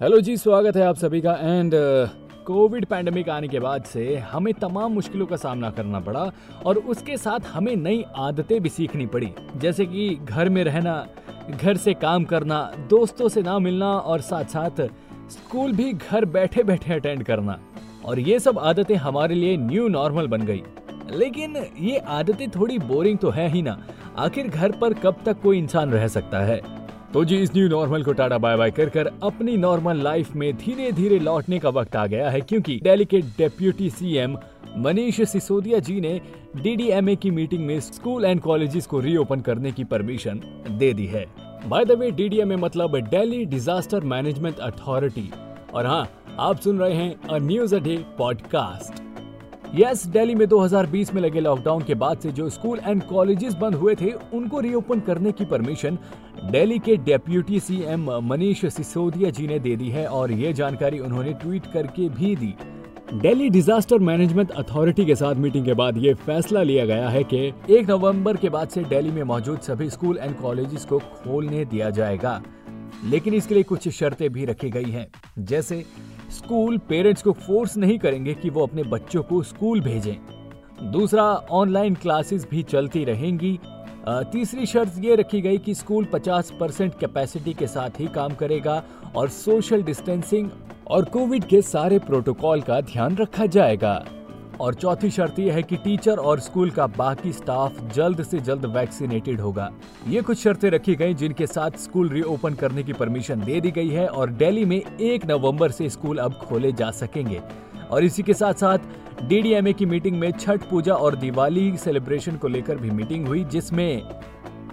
Hello जी, स्वागत है आप सभी का। एंड कोविड पैंडमिक आने के बाद से हमें तमाम मुश्किलों का सामना करना पड़ा और उसके साथ हमें नई आदतें भी सीखनी पड़ी। जैसे कि घर में रहना, घर से काम करना, दोस्तों से ना मिलना और साथ साथ स्कूल भी घर बैठे बैठे अटेंड करना। और ये सब आदतें हमारे लिए न्यू नॉर्मल बन गई। लेकिन ये आदतें थोड़ी बोरिंग तो है ही ना। आखिर घर पर कब तक कोई इंसान रह सकता है? तो जी, इस न्यू नॉर्मल को टाटा बाय बाय कर कर अपनी नॉर्मल लाइफ में धीरे धीरे लौटने का वक्त आ गया है, क्योंकि के डेप्यूटी सीएम मनीष सिसोदिया जी ने डीडीएमए की मीटिंग में स्कूल एंड कॉलेजेस को रीओपन करने की परमिशन दे दी है। बाय द वे डीडीएमए मतलब दिल्ली डिजास्टर मैनेजमेंट अथॉरिटी और हाँ आप सुन रहे हैं a news a day podcast yes Delhi में 2020 में लगे लॉकडाउन के बाद से जो स्कूल एंड कॉलेजेस बंद हुए थे, उनको रीओपन करने की परमिशन दिल्ली के डेप्यूटी सीएम मनीष सिसोदिया जी ने दे दी है और ये जानकारी उन्होंने ट्वीट करके भी दी। दिल्ली डिजास्टर मैनेजमेंट अथॉरिटी के साथ मीटिंग के बाद ये फैसला लिया गया है कि 1 नवंबर के बाद से दिल्ली में मौजूद सभी स्कूल एंड कॉलेजेस को खोलने दिया जाएगा। लेकिन इसके लिए कुछ शर्तें भी रखी गई हैं। जैसे स्कूल पेरेंट्स को फोर्स नहीं करेंगे कि वो अपने बच्चों को स्कूल भेजें। दूसरा, ऑनलाइन क्लासेस भी चलती रहेंगी। तीसरी शर्त ये रखी गई कि स्कूल 50 परसेंट कैपेसिटी के साथ ही काम करेगा और सोशल डिस्टेंसिंग और कोविड के सारे प्रोटोकॉल का ध्यान रखा जाएगा। और चौथी शर्त यह है कि टीचर और स्कूल का बाकी स्टाफ जल्द से जल्द वैक्सीनेटेड होगा। ये कुछ शर्तें रखी गई जिनके साथ स्कूल रीओपन करने की परमिशन दे दी गई है और दिल्ली में एक नवंबर से स्कूल अब खोले जा सकेंगे। और इसी के साथ साथ डीडीएमए की मीटिंग में छठ पूजा और दिवाली सेलिब्रेशन को लेकर भी मीटिंग हुई, जिसमें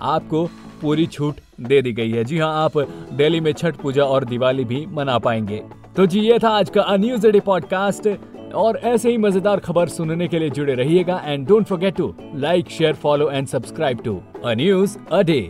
आपको पूरी छूट दे दी गई है। जी हाँ आप दिल्ली में छठ पूजा और दिवाली भी मना पाएँगे। तो जी, ये था आज का न्यूज़ डे पॉडकास्ट और ऐसे ही मज़ेदार खबर सुनने के लिए जुड़े रहिएगा। And don't forget to like share follow and subscribe to a news a day